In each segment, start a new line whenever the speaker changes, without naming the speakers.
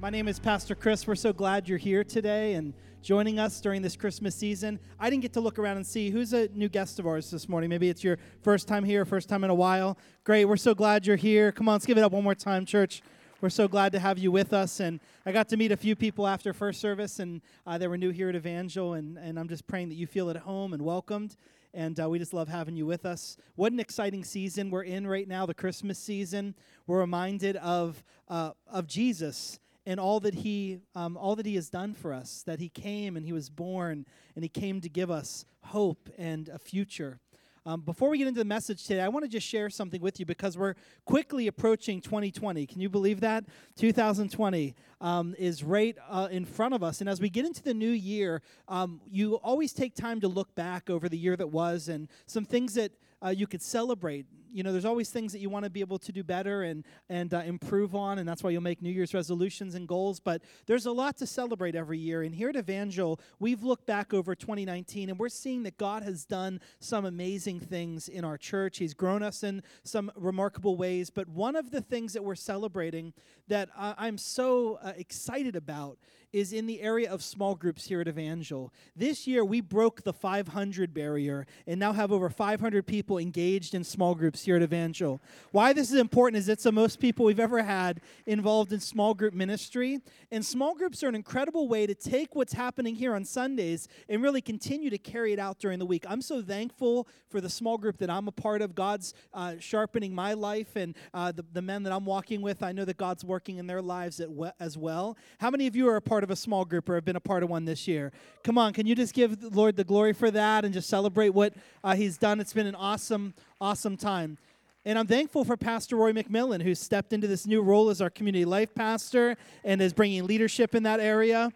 My name is Pastor Chris. We're so glad you're here today and joining us during this Christmas season. I didn't get to look around and see who's a new guest of ours this morning. Maybe it's your first time here, first time in a while. Great. We're so glad you're here. Come on, let's give it up one more time, church. We're so glad to have you with us. And I got to meet a few people after first service, and uh, they were new here at Evangel. And, and I'm just praying that you feel at home and welcomed. And uh, we just love having you with us. What an exciting season we're in right now, the Christmas season. We're reminded of, uh, of Jesus and all that he um, all that he has done for us that he came and he was born and he came to give us hope and a future. Um, before we get into the message today i want to just share something with you because we're quickly approaching 2020 can you believe that? 2020 um, is right uh, in front of us. And as we get into the new year um, you always take time to look back over the year that was and some things that uh, you could celebrate you know, there's always things that you want to be able to do better and and uh, improve on, and that's why you'll make New Year's resolutions and goals. But there's a lot to celebrate every year. And here at Evangel, we've looked back over 2019, and we're seeing that God has done some amazing things in our church. He's grown us in some remarkable ways. But one of the things that we're celebrating that uh, I'm so uh, excited about is in the area of small groups here at Evangel. This year, we broke the 500 barrier and now have over 500 people engaged in small groups here at Evangel. Why this is important is it's the most people we've ever had involved in small group ministry. And small groups are an incredible way to take what's happening here on Sundays and really continue to carry it out during the week. I'm so thankful for the small group that I'm a part of. God's uh, sharpening my life and uh, the, the men that I'm walking with. I know that God's working in their lives as well. How many of you are a part part of a small group or have been a part of one this year. Come on, can you just give the Lord the glory for that and just celebrate what uh, He's done? It's been an awesome, awesome time. And I'm thankful for Pastor Roy McMillan, who stepped into this new role as our community life pastor and is bringing leadership in that area.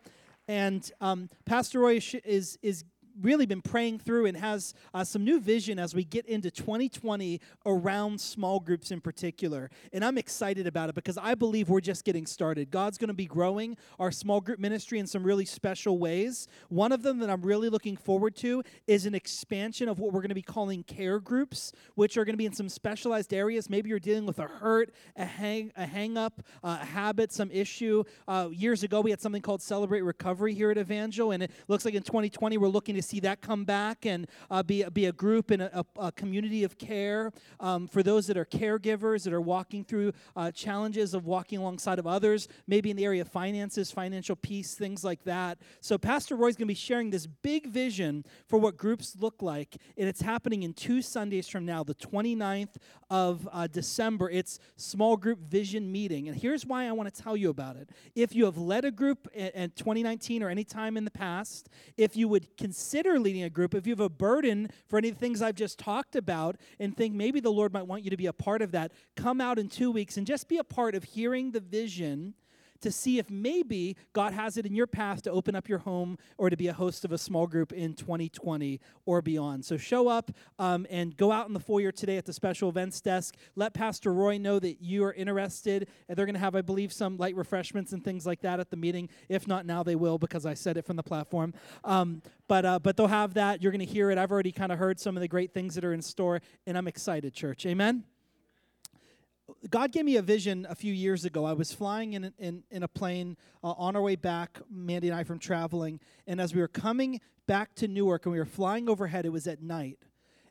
And um, Pastor Roy is, is really been praying through and has uh, some new vision as we get into 2020 around small groups in particular. And I'm excited about it because I believe we're just getting started. God's going to be growing our small group ministry in some really special ways. One of them that I'm really looking forward to is an expansion of what we're going to be calling care groups, which are going to be in some specialized areas. Maybe you're dealing with a hurt, a hang, a hang up, uh, a habit, some issue. Uh, years ago, we had something called Celebrate Recovery here at Evangel, and it looks like in 2020 we're looking to see that come back and uh, be, be a group and a, a, community of care um, for those that are caregivers that are walking through uh, challenges of walking alongside of others, maybe in the area of finances, financial peace, things like that. So, Pastor Roy's going to be sharing this big vision for what groups look like, and it's happening in two Sundays from now, the 29th of uh, December. It's small group vision meeting. And here's why I want to tell you about it. If you have led a group in, in 2019 or any time in the past, if you would consider leading a group, if you have a burden for any of the things I've just talked about and think maybe the Lord might want you to be a part of that, come out in two weeks and just be a part of hearing the vision to see if maybe God has it in your path to open up your home or to be a host of a small group in 2020 or beyond. So show up um, and go out in the foyer today at the special events desk. Let Pastor Roy know that you are interested. And they're going to have, I believe, some light refreshments and things like that at the meeting. If not now, they will because I said it from the platform. Um, but uh, but they'll have that. You're going to hear it. I've already kind of heard some of the great things that are in store, and I'm excited, church. Amen. God gave me a vision a few years ago. I was flying in, in, in a plane uh, on our way back, Mandy and I, from traveling. And as we were coming back to Newark and we were flying overhead, it was at night.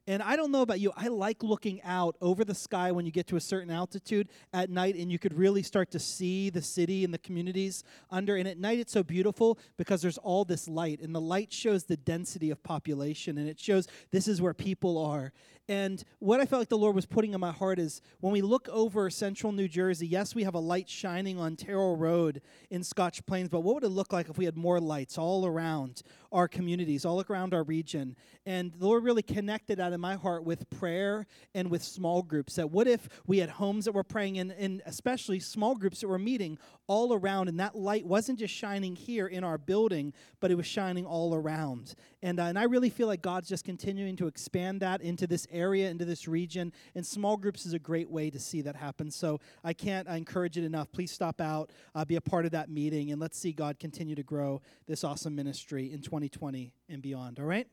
And I don't know about you, I like looking out over the sky when you get to a certain altitude at night and you could really start to see the city and the communities under. And at night it's so beautiful because there's all this light, and the light shows the density of population and it shows this is where people are. And what I felt like the Lord was putting in my heart is when we look over central New Jersey, yes, we have a light shining on Terrill Road in Scotch Plains, but what would it look like if we had more lights all around our communities, all around our region? And the Lord really connected that in my heart with prayer and with small groups. That what if we had homes that were praying in, and especially small groups that were meeting all around, and that light wasn't just shining here in our building, but it was shining all around. And, uh, and I really feel like God's just continuing to expand that into this area, into this region. And small groups is a great way to see that happen. So I can't I encourage it enough. Please stop out, uh, be a part of that meeting, and let's see God continue to grow this awesome ministry in 2020 and beyond. All right?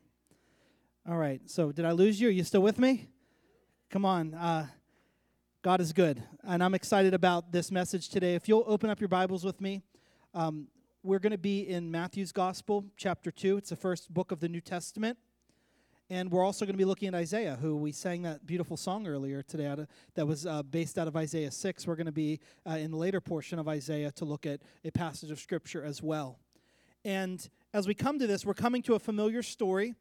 All right. So did I lose you? Are you still with me? Come on. Uh, God is good. And I'm excited about this message today. If you'll open up your Bibles with me, Um, we're going to be in Matthew's Gospel, chapter 2. It's the first book of the New Testament. And we're also going to be looking at Isaiah, who we sang that beautiful song earlier today that was uh, based out of Isaiah 6. We're going to be uh, in the later portion of Isaiah to look at a passage of Scripture as well. And as we come to this, we're coming to a familiar story,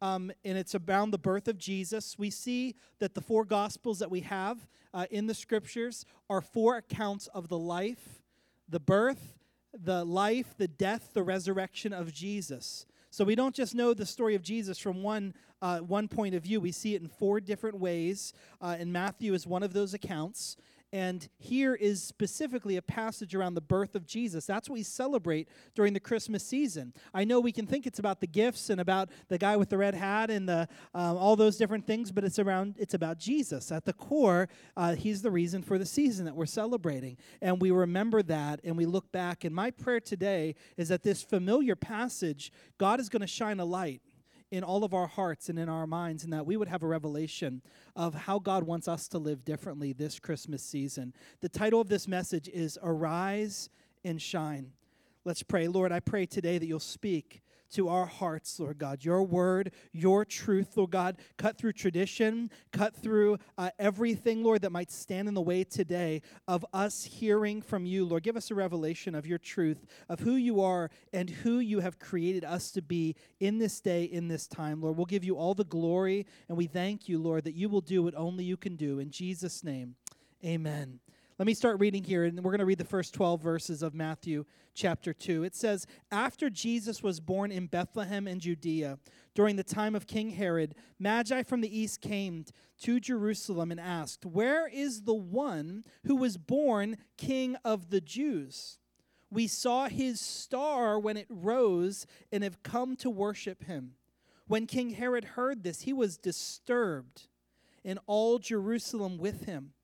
um, and it's around the birth of Jesus. We see that the four Gospels that we have uh, in the Scriptures are four accounts of the life, the birth, the life, the death, the resurrection of Jesus. So we don't just know the story of Jesus from one, uh, one point of view. We see it in four different ways, uh, and Matthew is one of those accounts. And here is specifically a passage around the birth of Jesus. That's what we celebrate during the Christmas season. I know we can think it's about the gifts and about the guy with the red hat and the um, all those different things, but it's around it's about Jesus. At the core, uh, he's the reason for the season that we're celebrating, and we remember that and we look back. And my prayer today is that this familiar passage, God is going to shine a light in all of our hearts and in our minds, and that we would have a revelation of how God wants us to live differently this Christmas season. The title of this message is Arise and Shine. Let's pray. Lord, I pray today that you'll speak to our hearts, Lord God. Your word, your truth, Lord God, cut through tradition, cut through uh, everything, Lord, that might stand in the way today of us hearing from you, Lord. Give us a revelation of your truth, of who you are and who you have created us to be in this day, in this time, Lord. We'll give you all the glory, and we thank you, Lord, that you will do what only you can do. In Jesus' name, amen. Let me start reading here, and we're going to read the first 12 verses of Matthew chapter 2. It says, After Jesus was born in Bethlehem in Judea, during the time of King Herod, Magi from the east came to Jerusalem and asked, Where is the one who was born king of the Jews? We saw his star when it rose and have come to worship him. When King Herod heard this, he was disturbed, and all Jerusalem with him.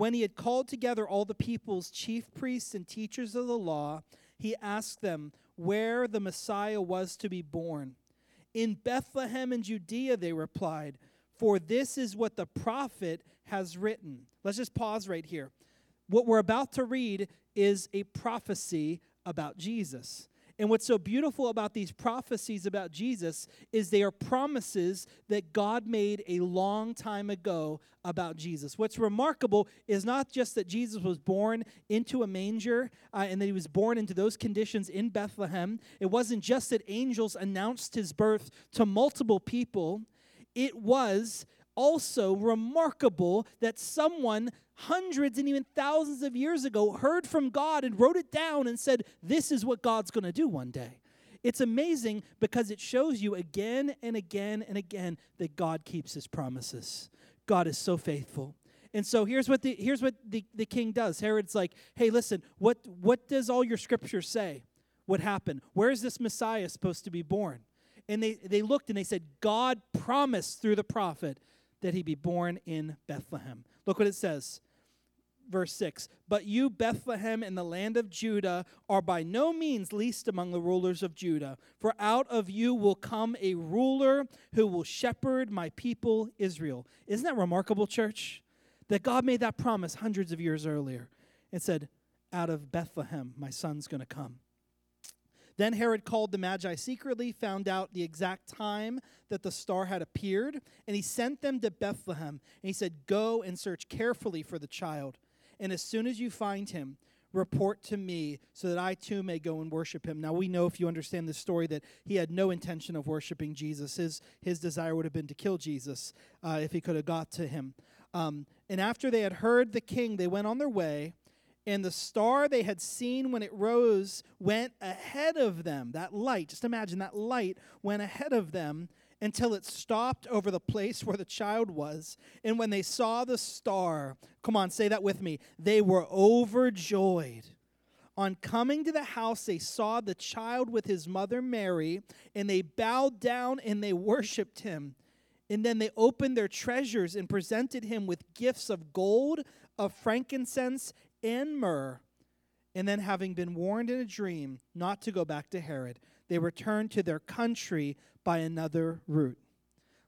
When he had called together all the people's chief priests and teachers of the law, he asked them where the Messiah was to be born. In Bethlehem in Judea, they replied, for this is what the prophet has written. Let's just pause right here. What we're about to read is a prophecy about Jesus. And what's so beautiful about these prophecies about Jesus is they are promises that God made a long time ago about Jesus. What's remarkable is not just that Jesus was born into a manger uh, and that he was born into those conditions in Bethlehem. It wasn't just that angels announced his birth to multiple people, it was also remarkable that someone hundreds and even thousands of years ago heard from God and wrote it down and said, This is what God's going to do one day. It's amazing because it shows you again and again and again that God keeps his promises. God is so faithful. And so here's what the here's what the, the king does. Herod's like, hey, listen, what what does all your scriptures say? What happened? Where is this Messiah supposed to be born? And they, they looked and they said, God promised through the prophet that he be born in Bethlehem. Look what it says verse 6 But you, Bethlehem, in the land of Judah, are by no means least among the rulers of Judah. For out of you will come a ruler who will shepherd my people Israel. Isn't that remarkable, church? That God made that promise hundreds of years earlier and said, Out of Bethlehem, my son's going to come. Then Herod called the Magi secretly, found out the exact time that the star had appeared, and he sent them to Bethlehem. And he said, Go and search carefully for the child. And as soon as you find him, report to me so that I too may go and worship him. Now, we know if you understand this story that he had no intention of worshiping Jesus. His, his desire would have been to kill Jesus uh, if he could have got to him. Um, and after they had heard the king, they went on their way, and the star they had seen when it rose went ahead of them. That light, just imagine that light went ahead of them until it stopped over the place where the child was. And when they saw the star, come on, say that with me, they were overjoyed. On coming to the house, they saw the child with his mother Mary, and they bowed down and they worshiped him. And then they opened their treasures and presented him with gifts of gold, of frankincense, and myrrh. And then, having been warned in a dream not to go back to Herod, they returned to their country by another route.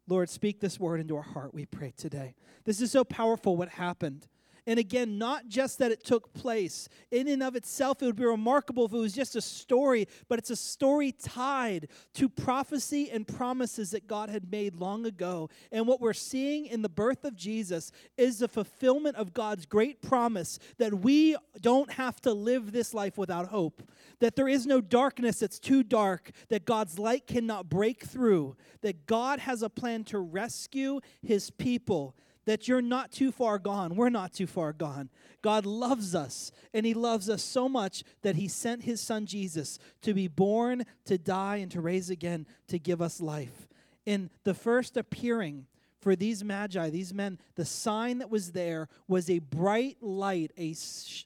Lord, speak this word into our heart, we pray today. This is so powerful what happened. And again, not just that it took place. In and of itself, it would be remarkable if it was just a story, but it's a story tied to prophecy and promises that God had made long ago. And what we're seeing in the birth of Jesus is the fulfillment of God's great promise that we don't have to live this life without hope, that there is no darkness that's too dark, that God's light cannot break through, that God has a plan to rescue his people that you're not too far gone. We're not too far gone. God loves us, and He loves us so much that He sent His Son Jesus to be born, to die, and to raise again to give us life. In the first appearing for these magi, these men, the sign that was there was a bright light, a,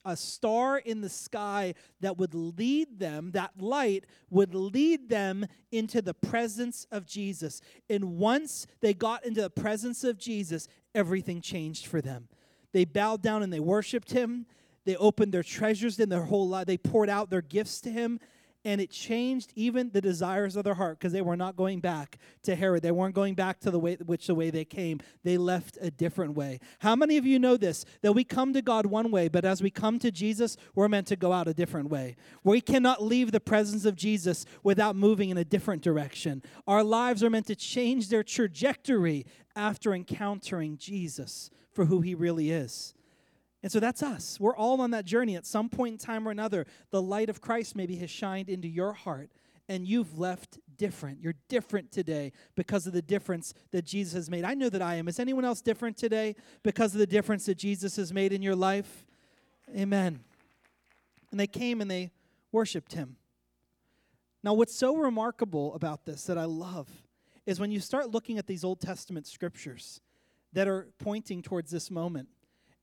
a star in the sky that would lead them, that light would lead them into the presence of Jesus. And once they got into the presence of Jesus, everything changed for them. They bowed down and they worshiped him. They opened their treasures in their whole life. They poured out their gifts to him and it changed even the desires of their heart because they were not going back to Herod. They weren't going back to the way which the way they came. They left a different way. How many of you know this? That we come to God one way, but as we come to Jesus, we're meant to go out a different way. We cannot leave the presence of Jesus without moving in a different direction. Our lives are meant to change their trajectory after encountering Jesus for who he really is. And so that's us. We're all on that journey. At some point in time or another, the light of Christ maybe has shined into your heart and you've left different. You're different today because of the difference that Jesus has made. I know that I am. Is anyone else different today because of the difference that Jesus has made in your life? Amen. And they came and they worshiped him. Now, what's so remarkable about this that I love is when you start looking at these Old Testament scriptures that are pointing towards this moment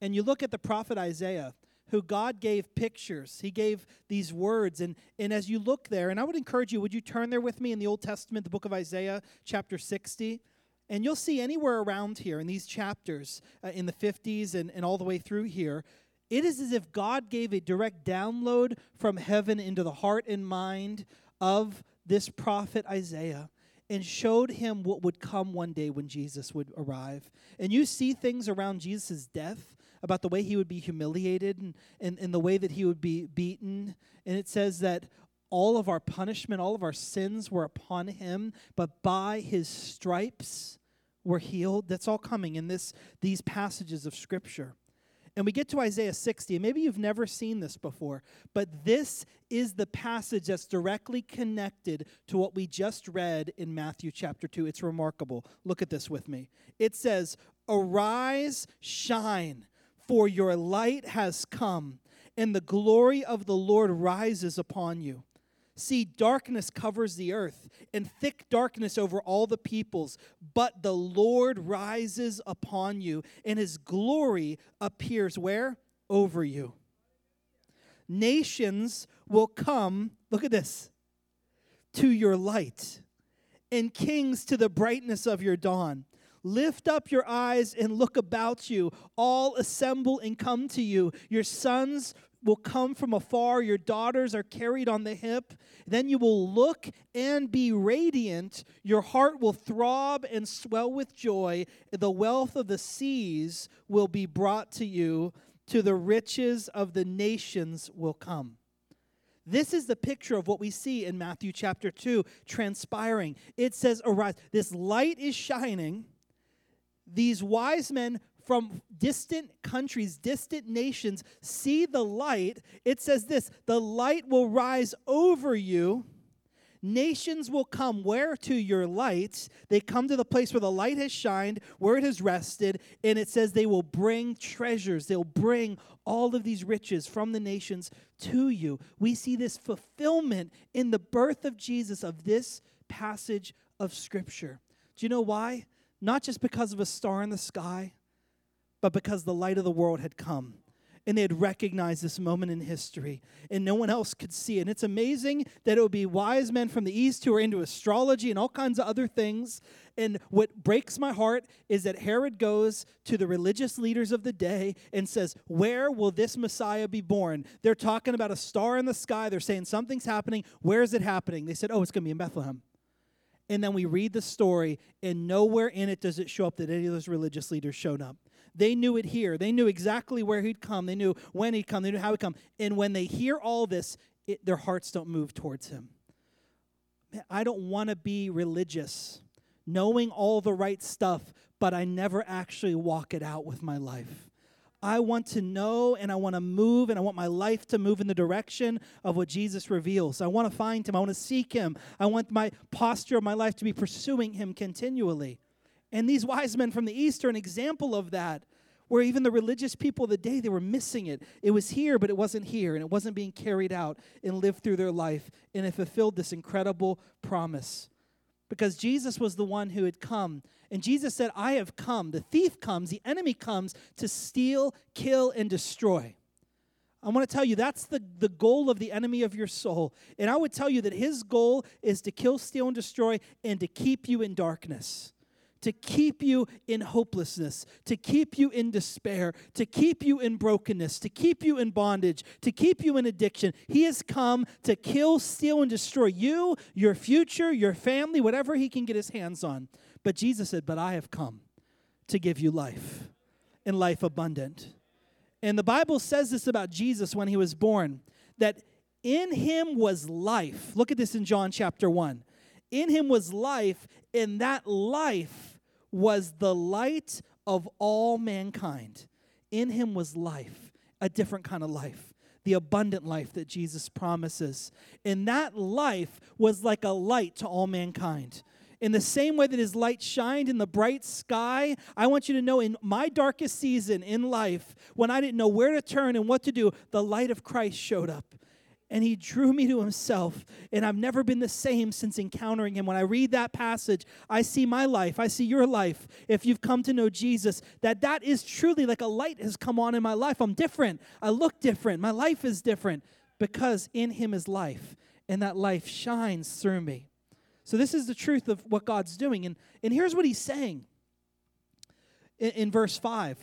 and you look at the prophet Isaiah, who God gave pictures. He gave these words. And, and as you look there, and I would encourage you, would you turn there with me in the Old Testament, the book of Isaiah, chapter 60? And you'll see anywhere around here in these chapters, uh, in the 50s and, and all the way through here, it is as if God gave a direct download from heaven into the heart and mind of this prophet Isaiah and showed him what would come one day when Jesus would arrive. And you see things around Jesus' death about the way he would be humiliated and, and, and the way that he would be beaten. And it says that all of our punishment, all of our sins were upon him, but by his stripes we're healed. That's all coming in this these passages of scripture. And we get to Isaiah 60, maybe you've never seen this before, but this is the passage that's directly connected to what we just read in Matthew chapter 2. It's remarkable. Look at this with me. It says, Arise, shine, for your light has come, and the glory of the Lord rises upon you. See, darkness covers the earth, and thick darkness over all the peoples, but the Lord rises upon you, and his glory appears where? Over you. Nations will come, look at this, to your light, and kings to the brightness of your dawn. Lift up your eyes and look about you. All assemble and come to you. Your sons will come from afar, your daughters are carried on the hip. Then you will look and be radiant. Your heart will throb and swell with joy. The wealth of the seas will be brought to you, to the riches of the nations will come. This is the picture of what we see in Matthew chapter 2 transpiring. It says, Arise. This light is shining these wise men from distant countries, distant nations, see the light. It says this the light will rise over you. Nations will come where to your light. They come to the place where the light has shined, where it has rested, and it says they will bring treasures. They'll bring all of these riches from the nations to you. We see this fulfillment in the birth of Jesus of this passage of Scripture. Do you know why? Not just because of a star in the sky, but because the light of the world had come. And they had recognized this moment in history, and no one else could see. And it's amazing that it would be wise men from the East who are into astrology and all kinds of other things. And what breaks my heart is that Herod goes to the religious leaders of the day and says, Where will this Messiah be born? They're talking about a star in the sky. They're saying something's happening. Where is it happening? They said, Oh, it's going to be in Bethlehem and then we read the story, and nowhere in it does it show up that any of those religious leaders showed up. They knew it here. They knew exactly where he'd come. They knew when he'd come. They knew how he'd come. And when they hear all this, it, their hearts don't move towards him. Man, I don't want to be religious, knowing all the right stuff, but I never actually walk it out with my life. I want to know and I want to move and I want my life to move in the direction of what Jesus reveals. I want to find him. I want to seek him. I want my posture of my life to be pursuing him continually. And these wise men from the East are an example of that, where even the religious people of the day, they were missing it. It was here, but it wasn't here, and it wasn't being carried out and lived through their life, and it fulfilled this incredible promise. Because Jesus was the one who had come and Jesus said, I have come. The thief comes, the enemy comes to steal, kill, and destroy. I want to tell you that's the, the goal of the enemy of your soul. And I would tell you that his goal is to kill, steal, and destroy and to keep you in darkness, to keep you in hopelessness, to keep you in despair, to keep you in brokenness, to keep you in bondage, to keep you in addiction. He has come to kill, steal, and destroy you, your future, your family, whatever he can get his hands on. But Jesus said, But I have come to give you life and life abundant. And the Bible says this about Jesus when he was born that in him was life. Look at this in John chapter 1. In him was life, and that life was the light of all mankind. In him was life, a different kind of life, the abundant life that Jesus promises. And that life was like a light to all mankind in the same way that his light shined in the bright sky, I want you to know in my darkest season in life, when I didn't know where to turn and what to do, the light of Christ showed up. And he drew me to himself. And I've never been the same since encountering him. When I read that passage, I see my life. I see your life. If you've come to know Jesus, that that is truly like a light has come on in my life. I'm different. I look different. My life is different because in him is life. And that life shines through me. So, this is the truth of what God's doing. And, and here's what he's saying in, in verse 5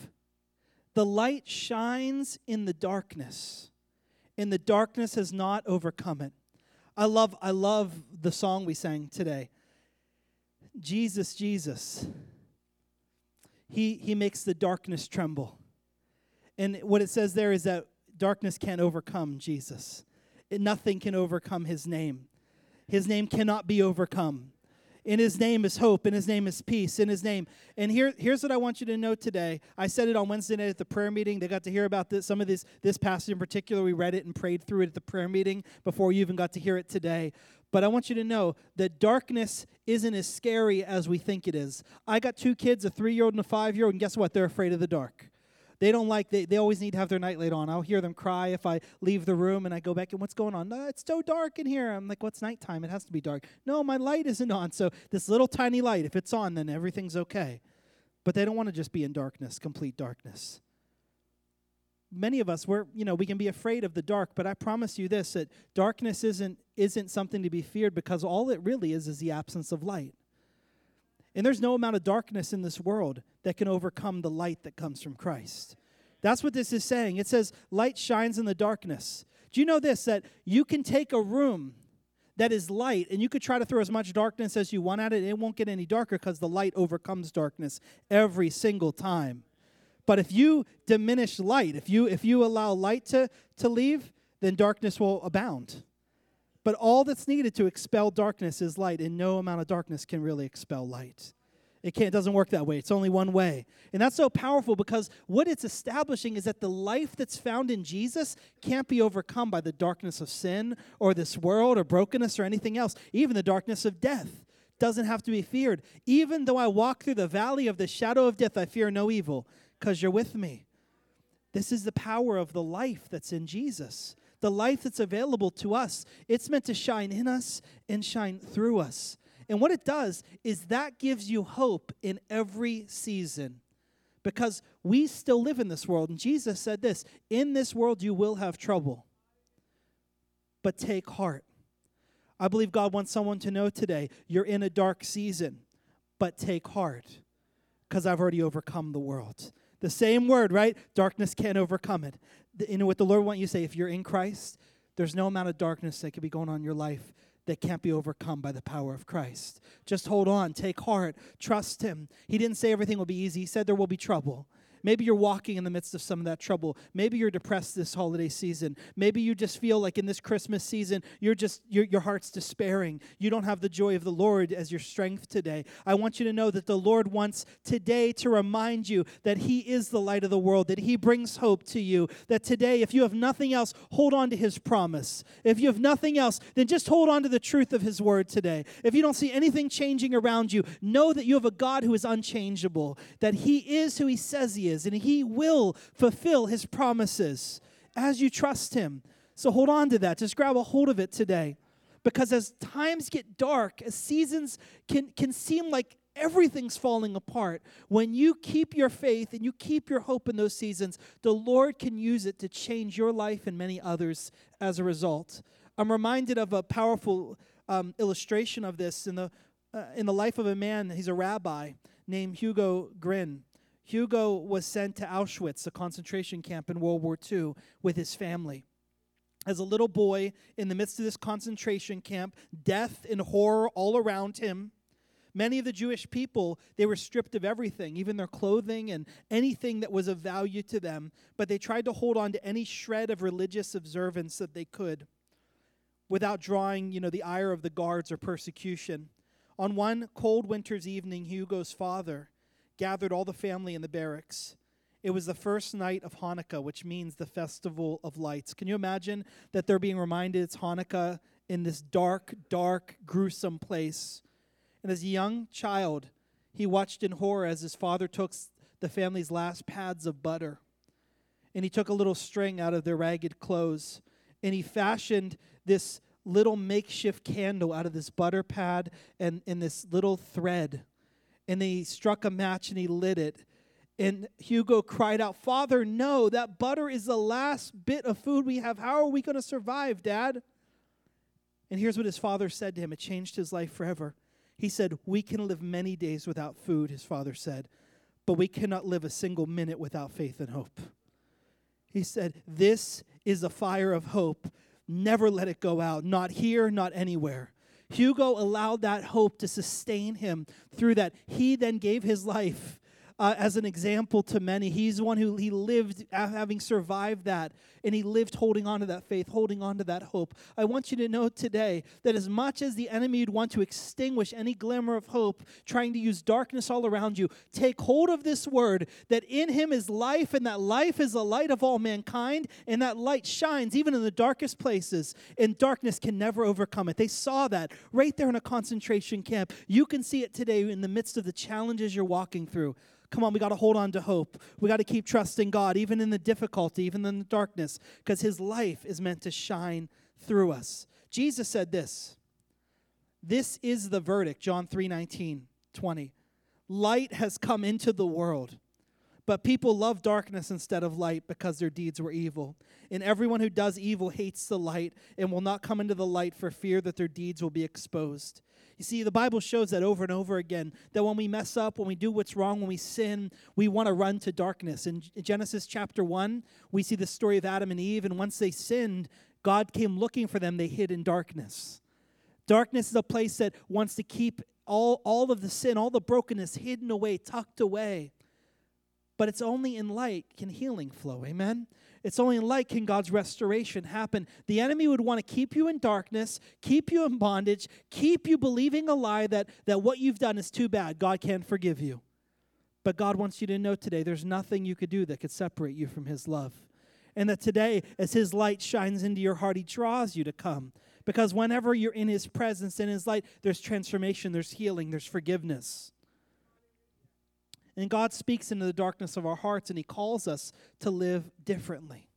The light shines in the darkness, and the darkness has not overcome it. I love, I love the song we sang today. Jesus, Jesus. He, he makes the darkness tremble. And what it says there is that darkness can't overcome Jesus. It, nothing can overcome his name. His name cannot be overcome. In his name is hope, in his name is peace, in his name. And here, here's what I want you to know today. I said it on Wednesday night at the prayer meeting. They got to hear about this, some of this, this passage in particular. We read it and prayed through it at the prayer meeting before you even got to hear it today. But I want you to know that darkness isn't as scary as we think it is. I got two kids, a three year old and a five year old, and guess what? They're afraid of the dark. They don't like, they, they always need to have their nightlight on. I'll hear them cry if I leave the room and I go back and what's going on? No, it's so dark in here. I'm like, what's nighttime? It has to be dark. No, my light isn't on. So this little tiny light, if it's on, then everything's okay. But they don't want to just be in darkness, complete darkness. Many of us, we're, you know, we can be afraid of the dark, but I promise you this that darkness isn't isn't something to be feared because all it really is is the absence of light. And there's no amount of darkness in this world that can overcome the light that comes from Christ. That's what this is saying. It says, light shines in the darkness. Do you know this? That you can take a room that is light and you could try to throw as much darkness as you want at it, it won't get any darker because the light overcomes darkness every single time. But if you diminish light, if you if you allow light to, to leave, then darkness will abound. But all that's needed to expel darkness is light, and no amount of darkness can really expel light. It can't, it doesn't work that way. It's only one way. And that's so powerful because what it's establishing is that the life that's found in Jesus can't be overcome by the darkness of sin or this world or brokenness or anything else. Even the darkness of death doesn't have to be feared. Even though I walk through the valley of the shadow of death, I fear no evil because you're with me. This is the power of the life that's in Jesus the life that's available to us. It's meant to shine in us and shine through us. And what it does is that gives you hope in every season because we still live in this world. And Jesus said this In this world you will have trouble, but take heart. I believe God wants someone to know today you're in a dark season, but take heart because I've already overcome the world. The same word, right? Darkness can't overcome it. You know what the Lord wants you to say? If you're in Christ, there's no amount of darkness that could be going on in your life that can't be overcome by the power of Christ. Just hold on, take heart, trust Him. He didn't say everything will be easy, He said there will be trouble. Maybe you're walking in the midst of some of that trouble. Maybe you're depressed this holiday season. Maybe you just feel like in this Christmas season, you're just your, your heart's despairing. You don't have the joy of the Lord as your strength today. I want you to know that the Lord wants today to remind you that He is the light of the world, that He brings hope to you. That today, if you have nothing else, hold on to His promise. If you have nothing else, then just hold on to the truth of His word today. If you don't see anything changing around you, know that you have a God who is unchangeable, that He is who He says He is, and He will fulfill His promises as you trust Him. So hold on to that. Just grab a hold of it today. Because as times get dark, as seasons can, can seem like everything's falling apart, when you keep your faith and you keep your hope in those seasons, the Lord can use it to change your life and many others as a result. I'm reminded of a powerful um, illustration of this in the, uh, in the life of a man, he's a rabbi named Hugo Gryn. Hugo was sent to Auschwitz, a concentration camp in World War II, with his family. As a little boy, in the midst of this concentration camp, death and horror all around him, many of the Jewish people, they were stripped of everything, even their clothing and anything that was of value to them, but they tried to hold on to any shred of religious observance that they could without drawing, you know, the ire of the guards or persecution. On one cold winter's evening, Hugo's father gathered all the family in the barracks. It was the first night of Hanukkah, which means the festival of lights. Can you imagine that they're being reminded it's Hanukkah in this dark, dark, gruesome place? And as a young child, he watched in horror as his father took the family's last pads of butter. And he took a little string out of their ragged clothes. And he fashioned this little makeshift candle out of this butter pad and, and this little thread and he struck a match and he lit it. And Hugo cried out, Father, no, that butter is the last bit of food we have. How are we going to survive, Dad? And here's what his father said to him. It changed his life forever. He said, We can live many days without food, his father said, but we cannot live a single minute without faith and hope. He said, This is a fire of hope. Never let it go out, not here, not anywhere. Hugo allowed that hope to sustain him through that. He then gave his life uh, as an example to many. He's one who he lived having survived that, and he lived holding on to that faith, holding on to that hope. I want you to know today that as much as the enemy would want to extinguish any glimmer of hope, trying to use darkness all around you, take hold of this word that in him is life, and that life is the light of all mankind, and that light shines even in the darkest places, and darkness can never overcome it. They saw that right there in a concentration camp. You can see it today in the midst of the challenges you're walking through. Come on, we got to hold on to hope. We got to keep trusting God, even in the difficulty, even in the darkness, because His life is meant to shine through us. Jesus said this. This is the verdict, John 3 19, 20. Light has come into the world, but people love darkness instead of light because their deeds were evil. And everyone who does evil hates the light and will not come into the light for fear that their deeds will be exposed. You see, the Bible shows that over and over again that when we mess up, when we do what's wrong, when we sin, we want to run to darkness. In Genesis chapter 1, we see the story of Adam and Eve, and once they sinned, God came looking for them, they hid in darkness. Darkness is a place that wants to keep all, all of the sin, all the brokenness hidden away, tucked away. But it's only in light can healing flow. Amen? It's only in light can God's restoration happen. The enemy would want to keep you in darkness, keep you in bondage, keep you believing a lie that, that what you've done is too bad. God can't forgive you. But God wants you to know today there's nothing you could do that could separate you from His love. And that today, as His light shines into your heart, He draws you to come. Because whenever you're in His presence, in His light, there's transformation, there's healing, there's forgiveness. And God speaks into the darkness of our hearts and He calls us to live differently.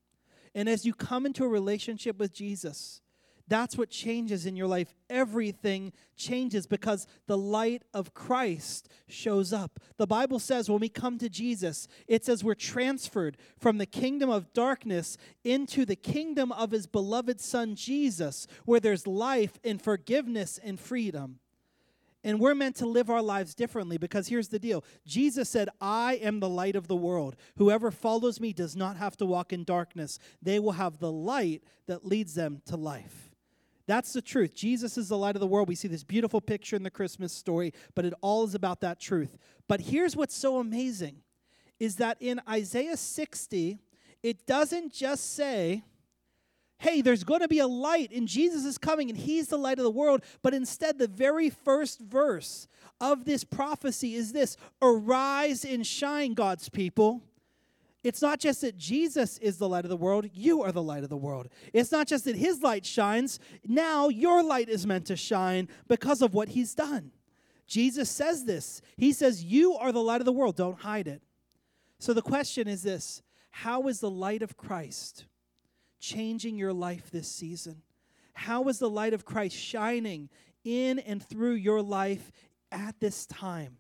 And as you come into a relationship with Jesus, that's what changes in your life. Everything changes because the light of Christ shows up. The Bible says when we come to Jesus, it says we're transferred from the kingdom of darkness into the kingdom of his beloved Son, Jesus, where there's life and forgiveness and freedom. And we're meant to live our lives differently because here's the deal Jesus said, I am the light of the world. Whoever follows me does not have to walk in darkness, they will have the light that leads them to life. That's the truth. Jesus is the light of the world. We see this beautiful picture in the Christmas story, but it all is about that truth. But here's what's so amazing is that in Isaiah 60, it doesn't just say, hey, there's going to be a light and Jesus is coming and he's the light of the world. But instead, the very first verse of this prophecy is this Arise and shine, God's people. It's not just that Jesus is the light of the world, you are the light of the world. It's not just that his light shines, now your light is meant to shine because of what he's done. Jesus says this. He says, You are the light of the world, don't hide it. So the question is this How is the light of Christ changing your life this season? How is the light of Christ shining in and through your life at this time?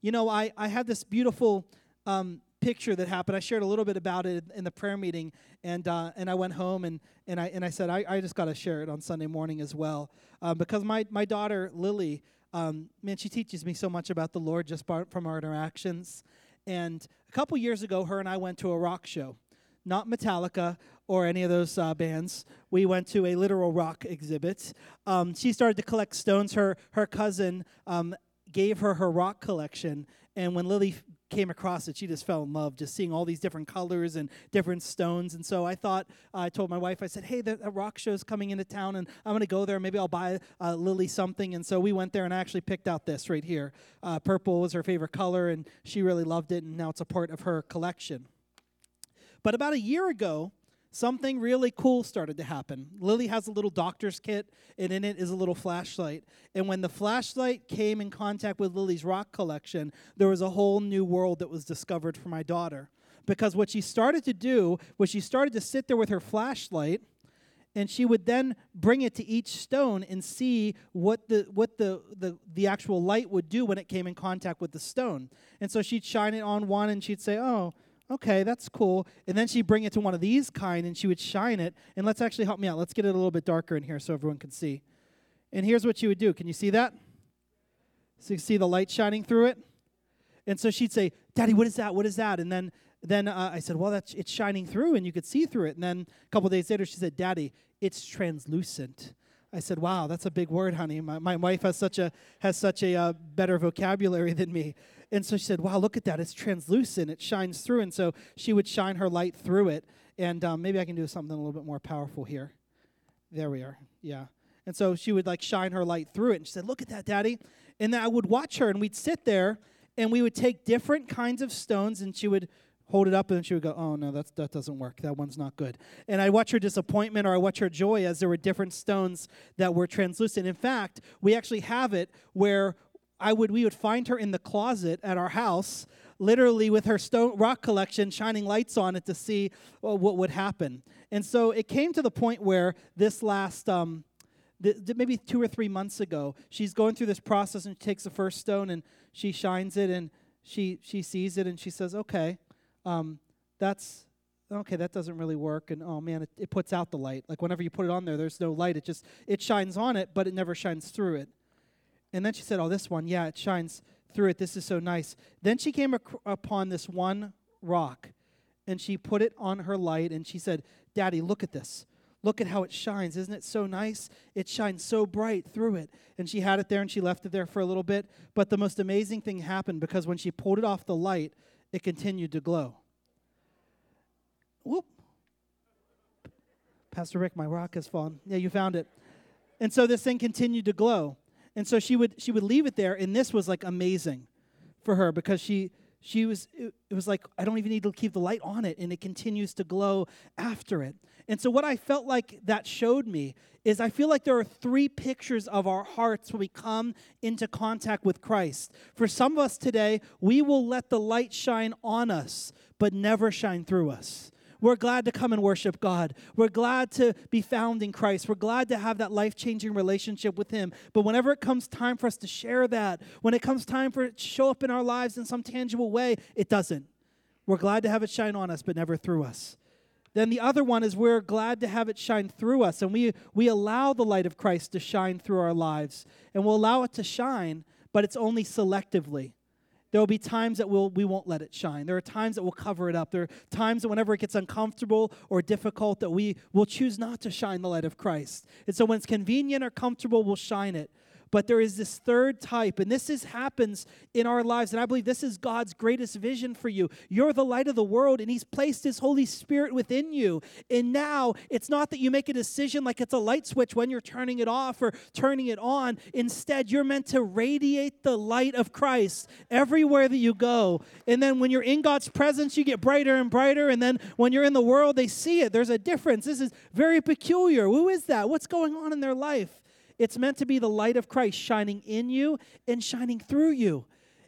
You know, I, I had this beautiful um, picture that happened. I shared a little bit about it in the prayer meeting, and uh, and I went home and and I and I said I, I just got to share it on Sunday morning as well, um, because my my daughter Lily, um, man, she teaches me so much about the Lord just from our interactions. And a couple years ago, her and I went to a rock show, not Metallica or any of those uh, bands. We went to a literal rock exhibit. Um, she started to collect stones. Her her cousin um, gave her her rock collection, and when Lily came across it, she just fell in love, just seeing all these different colors and different stones. And so I thought, uh, I told my wife, I said, hey, the, the rock show's coming into town, and I'm going to go there. Maybe I'll buy uh, Lily something. And so we went there and I actually picked out this right here. Uh, purple was her favorite color, and she really loved it, and now it's a part of her collection. But about a year ago, something really cool started to happen. Lily has a little doctor's kit, and in it is a little flashlight. And when the flashlight came in contact with Lily's rock collection, there was a whole new world that was discovered for my daughter. Because what she started to do was she started to sit there with her flashlight and she would then bring it to each stone and see what the what the, the the actual light would do when it came in contact with the stone. And so she'd shine it on one and she'd say, "Oh, okay, that's cool. And then she'd bring it to one of these kind and she would shine it. And let's actually help me out. Let's get it a little bit darker in here so everyone can see. And here's what she would do. Can you see that? So you see the light shining through it? And so she'd say, Daddy, what is that? What is that? And then then uh, I said, Well, that's it's shining through and you could see through it. And then a couple days later, she said, Daddy, it's translucent. I said, "Wow, that's a big word, honey. My, my wife has such a has such a uh, better vocabulary than me." And so she said, Wow, look at that. It's translucent, it shines through. And so she would shine her light through it. And um, maybe I can do something a little bit more powerful here. There we are. Yeah. And so she would like shine her light through it. And she said, Look at that, Daddy. And then I would watch her, and we'd sit there, and we would take different kinds of stones, and she would hold it up, and she would go, "Oh no, that's, that doesn't work. That one's not good." And I watch her disappointment, or I watch her joy as there were different stones that were translucent. In fact, we actually have it where I would we would find her in the closet at our house, literally with her stone rock collection, shining lights on it to see well, what would happen. And so it came to the point where this last. Um, th- th- maybe two or three months ago, she's going through this process and she takes the first stone and she shines it and she she sees it and she says, "Okay, um, that's okay. That doesn't really work." And oh man, it, it puts out the light. Like whenever you put it on there, there's no light. It just it shines on it, but it never shines through it. And then she said, Oh, this one, yeah, it shines through it. This is so nice. Then she came ac- upon this one rock and she put it on her light and she said, Daddy, look at this. Look at how it shines. Isn't it so nice? It shines so bright through it. And she had it there and she left it there for a little bit. But the most amazing thing happened because when she pulled it off the light, it continued to glow. Whoop. Pastor Rick, my rock has fallen. Yeah, you found it. And so this thing continued to glow. And so she would she would leave it there, and this was like amazing for her because she she was it, was like I don't even need to keep the light on it, and it continues to glow after it. And so what I felt like that showed me is I feel like there are three pictures of our hearts when we come into contact with Christ. For some of us today, we will let the light shine on us, but never shine through us. We're glad to come and worship God. We're glad to be found in Christ. We're glad to have that life changing relationship with Him. But whenever it comes time for us to share that, when it comes time for it to show up in our lives in some tangible way, it doesn't. We're glad to have it shine on us, but never through us. Then the other one is we're glad to have it shine through us, and we, we allow the light of Christ to shine through our lives. And we'll allow it to shine, but it's only selectively. There will be times that we'll, we won't let it shine. There are times that we'll cover it up. There are times that whenever it gets uncomfortable or difficult that we will choose not to shine the light of Christ. And so when it's convenient or comfortable, we'll shine it. But there is this third type, and this is happens in our lives. And I believe this is God's greatest vision for you. You're the light of the world, and He's placed His Holy Spirit within you. And now it's not that you make a decision like it's a light switch when you're turning it off or turning it on. Instead, you're meant to radiate the light of Christ everywhere that you go. And then when you're in God's presence, you get brighter and brighter. And then when you're in the world, they see it. There's a difference. This is very peculiar. Who is that? What's going on in their life? It's meant to be the light of Christ shining in you and shining through you.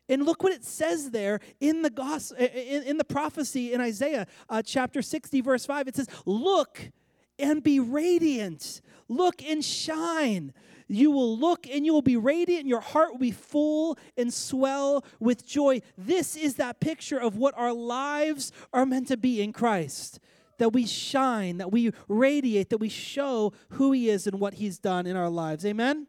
And look what it says there in the gospel, in, in the prophecy in Isaiah uh, chapter 60, verse 5. It says, Look and be radiant. Look and shine. You will look and you will be radiant. Your heart will be full and swell with joy. This is that picture of what our lives are meant to be in Christ that we shine, that we radiate, that we show who He is and what He's done in our lives. Amen?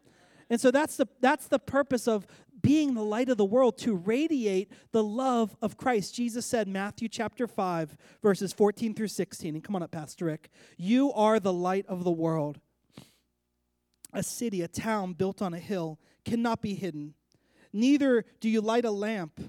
And so that's the, that's the purpose of being the light of the world to radiate the love of Christ. Jesus said, Matthew chapter 5, verses 14 through 16. And come on up, Pastor Rick. You are the light of the world. A city, a town built on a hill cannot be hidden. Neither do you light a lamp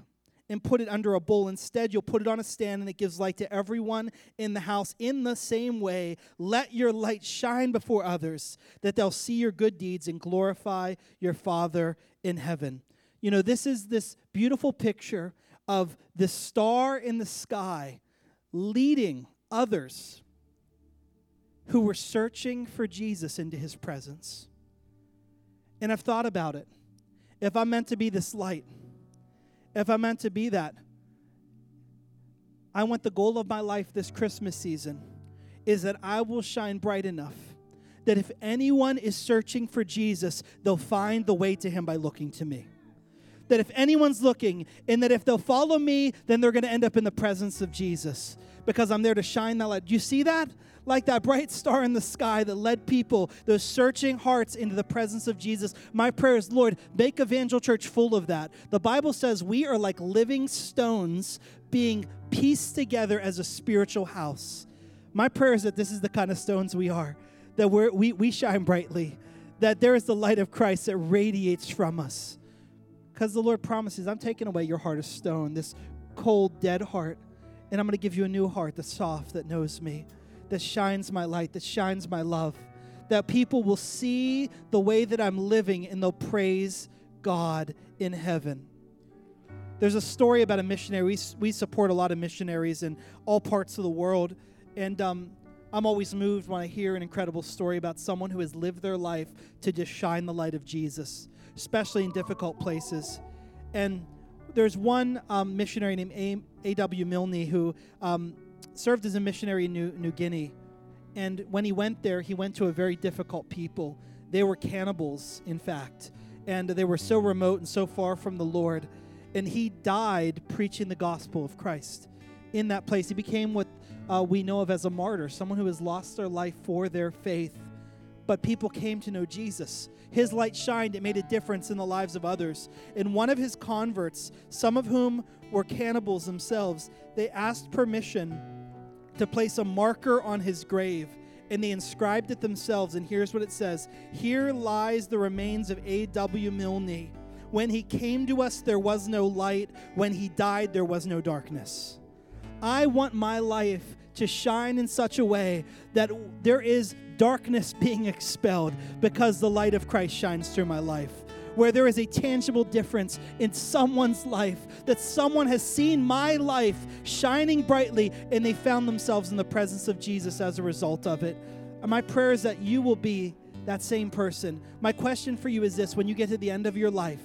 and put it under a bowl. Instead, you'll put it on a stand and it gives light to everyone in the house. In the same way, let your light shine before others, that they'll see your good deeds and glorify your Father in heaven. You know, this is this beautiful picture of the star in the sky leading others who were searching for Jesus into his presence. And I've thought about it. If I'm meant to be this light, if I'm meant to be that. I want the goal of my life this Christmas season is that I will shine bright enough that if anyone is searching for Jesus, they'll find the way to him by looking to me. That if anyone's looking, and that if they'll follow me, then they're going to end up in the presence of Jesus because I'm there to shine that light. Do you see that? Like that bright star in the sky that led people, those searching hearts, into the presence of Jesus. My prayer is, Lord, make Evangel Church full of that. The Bible says we are like living stones being pieced together as a spiritual house. My prayer is that this is the kind of stones we are, that we're, we, we shine brightly, that there is the light of Christ that radiates from us. Because the Lord promises, I'm taking away your heart of stone, this cold, dead heart, and I'm going to give you a new heart that's soft, that knows me that shines my light, that shines my love, that people will see the way that I'm living and they'll praise God in heaven. There's a story about a missionary. We, we support a lot of missionaries in all parts of the world. And um, I'm always moved when I hear an incredible story about someone who has lived their life to just shine the light of Jesus, especially in difficult places. And there's one um, missionary named A.W. Milne who um, served as a missionary in New, New Guinea. And when he went there, he went to a very difficult people. They were cannibals, in fact, and they were so remote and so far from the Lord. And he died preaching the gospel of Christ in that place. He became what uh, we know of as a martyr, someone who has lost their life for their faith. But people came to know Jesus. His light shined, it made a difference in the lives of others. And one of his converts, some of whom were cannibals themselves, they asked permission to place a marker on his grave and they inscribed it themselves. And here's what it says Here lies the remains of A.W. Milne. When he came to us, there was no light. When he died, there was no darkness. I want my life to shine in such a way that there is darkness being expelled because the light of Christ shines through my life where there is a tangible difference in someone's life, that someone has seen my life shining brightly and they found themselves in the presence of Jesus as a result of it. And My prayer is that you will be that same person. My question for you is this when you get to the end of your life,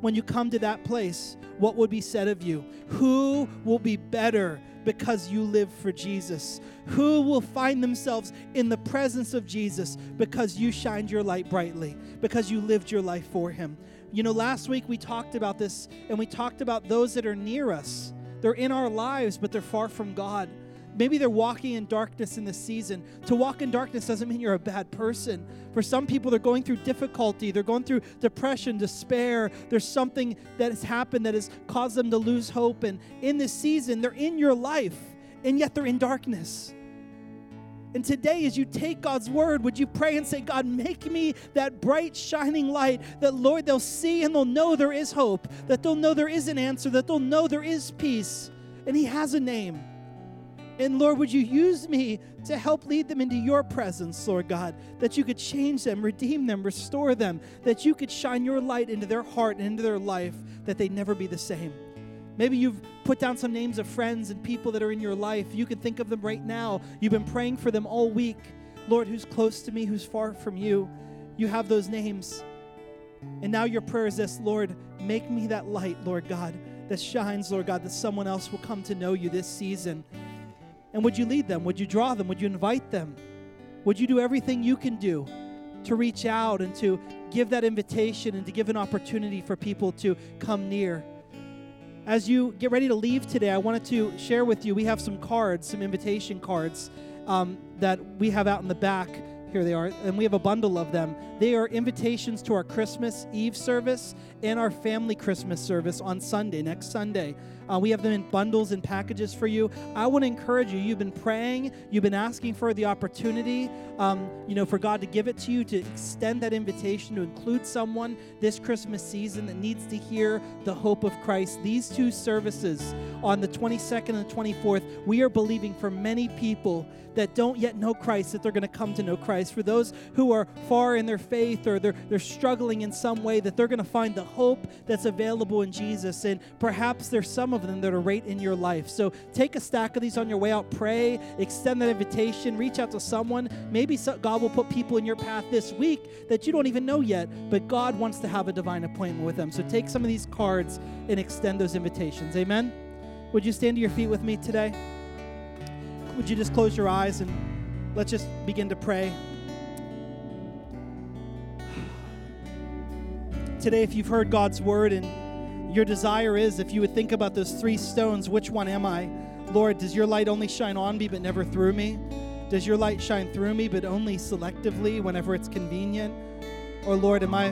when you come to that place, what would be said of you? Who will be better because you live for Jesus? Who will find themselves in the presence of Jesus because you shined your light brightly, because you lived your life for Him? You know, last week we talked about this and we talked about those that are near us. They're in our lives, but they're far from God. Maybe they're walking in darkness in this season. To walk in darkness doesn't mean you're a bad person. For some people, they're going through difficulty, they're going through depression, despair. There's something that has happened that has caused them to lose hope. And in this season, they're in your life, and yet they're in darkness. And today, as you take God's word, would you pray and say, God, make me that bright, shining light that, Lord, they'll see and they'll know there is hope, that they'll know there is an answer, that they'll know there is peace, and He has a name. And Lord, would you use me to help lead them into your presence, Lord God, that you could change them, redeem them, restore them, that you could shine your light into their heart and into their life, that they never be the same. Maybe you've put down some names of friends and people that are in your life. You can think of them right now. You've been praying for them all week. Lord, who's close to me, who's far from you? You have those names. And now your prayer is this Lord, make me that light, Lord God, that shines, Lord God, that someone else will come to know you this season. And would you lead them? Would you draw them? Would you invite them? Would you do everything you can do to reach out and to give that invitation and to give an opportunity for people to come near? as you get ready to leave today, I wanted to share with you we have some cards, some invitation cards um, that we have out in the back. Here they are, and we have a bundle of them. They are invitations to our Christmas Eve service and our family Christmas service on Sunday, next Sunday. Uh, we have them in bundles and packages for you. I want to encourage you. You've been praying, you've been asking for the opportunity, um, you know, for God to give it to you, to extend that invitation to include someone this Christmas season that needs to hear the hope of Christ. These two services on the 22nd and the 24th, we are believing for many people that don't yet know Christ that they're going to come to know Christ. For those who are far in their faith or they're, they're struggling in some way, that they're going to find the hope that's available in Jesus. And perhaps there's some of them that are right in your life. So take a stack of these on your way out, pray, extend that invitation, reach out to someone. Maybe God will put people in your path this week that you don't even know yet, but God wants to have a divine appointment with them. So take some of these cards and extend those invitations. Amen. Would you stand to your feet with me today? Would you just close your eyes and let's just begin to pray? Today, if you've heard God's word and your desire is, if you would think about those three stones, which one am I? Lord, does your light only shine on me but never through me? Does your light shine through me but only selectively whenever it's convenient? Or Lord, am I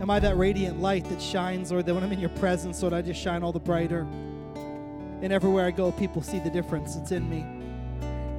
am I that radiant light that shines, Lord, that when I'm in your presence, Lord, I just shine all the brighter? And everywhere I go, people see the difference. It's in me.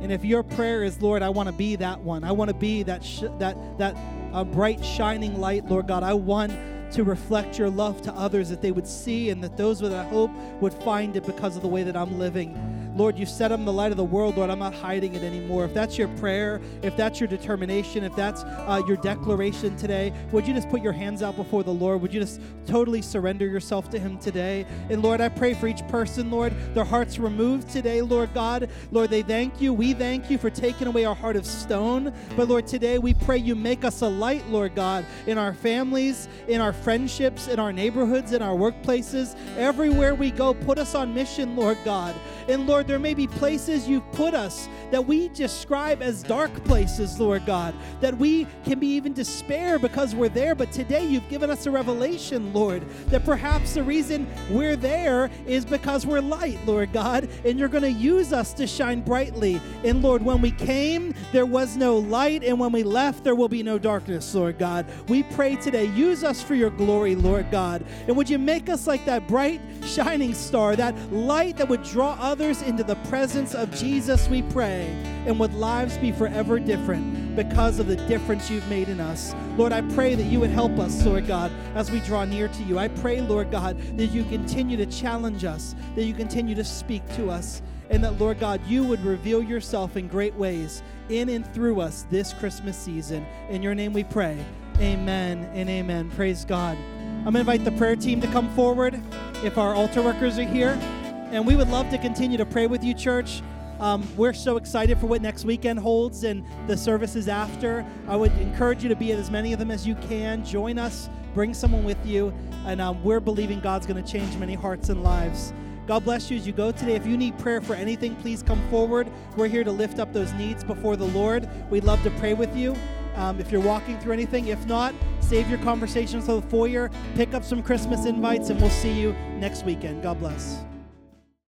And if your prayer is, Lord, I want to be that one. I want to be that sh- that that uh, bright shining light, Lord God. I want to reflect your love to others that they would see and that those with a hope would find it because of the way that I'm living. Lord, you set them the light of the world, Lord. I'm not hiding it anymore. If that's your prayer, if that's your determination, if that's uh, your declaration today, would you just put your hands out before the Lord? Would you just totally surrender yourself to Him today? And Lord, I pray for each person, Lord, their hearts removed today, Lord God. Lord, they thank you. We thank you for taking away our heart of stone. But Lord, today we pray you make us a light, Lord God, in our families, in our friendships, in our neighborhoods, in our workplaces, everywhere we go. Put us on mission, Lord God. And Lord, there may be places you've put us that we describe as dark places, Lord God, that we can be even despair because we're there. But today you've given us a revelation, Lord, that perhaps the reason we're there is because we're light, Lord God, and you're going to use us to shine brightly. And Lord, when we came, there was no light, and when we left, there will be no darkness, Lord God. We pray today, use us for your glory, Lord God. And would you make us like that bright, shining star, that light that would draw others into the presence of Jesus, we pray. And would lives be forever different because of the difference you've made in us. Lord, I pray that you would help us, Lord God, as we draw near to you. I pray, Lord God, that you continue to challenge us, that you continue to speak to us, and that, Lord God, you would reveal yourself in great ways in and through us this Christmas season. In your name we pray. Amen and amen. Praise God. I'm going to invite the prayer team to come forward if our altar workers are here. And we would love to continue to pray with you, church. Um, we're so excited for what next weekend holds and the services after. I would encourage you to be at as many of them as you can. Join us, bring someone with you, and um, we're believing God's going to change many hearts and lives. God bless you as you go today. If you need prayer for anything, please come forward. We're here to lift up those needs before the Lord. We'd love to pray with you um, if you're walking through anything. If not, save your conversations to the foyer, pick up some Christmas invites, and we'll see you next weekend. God bless.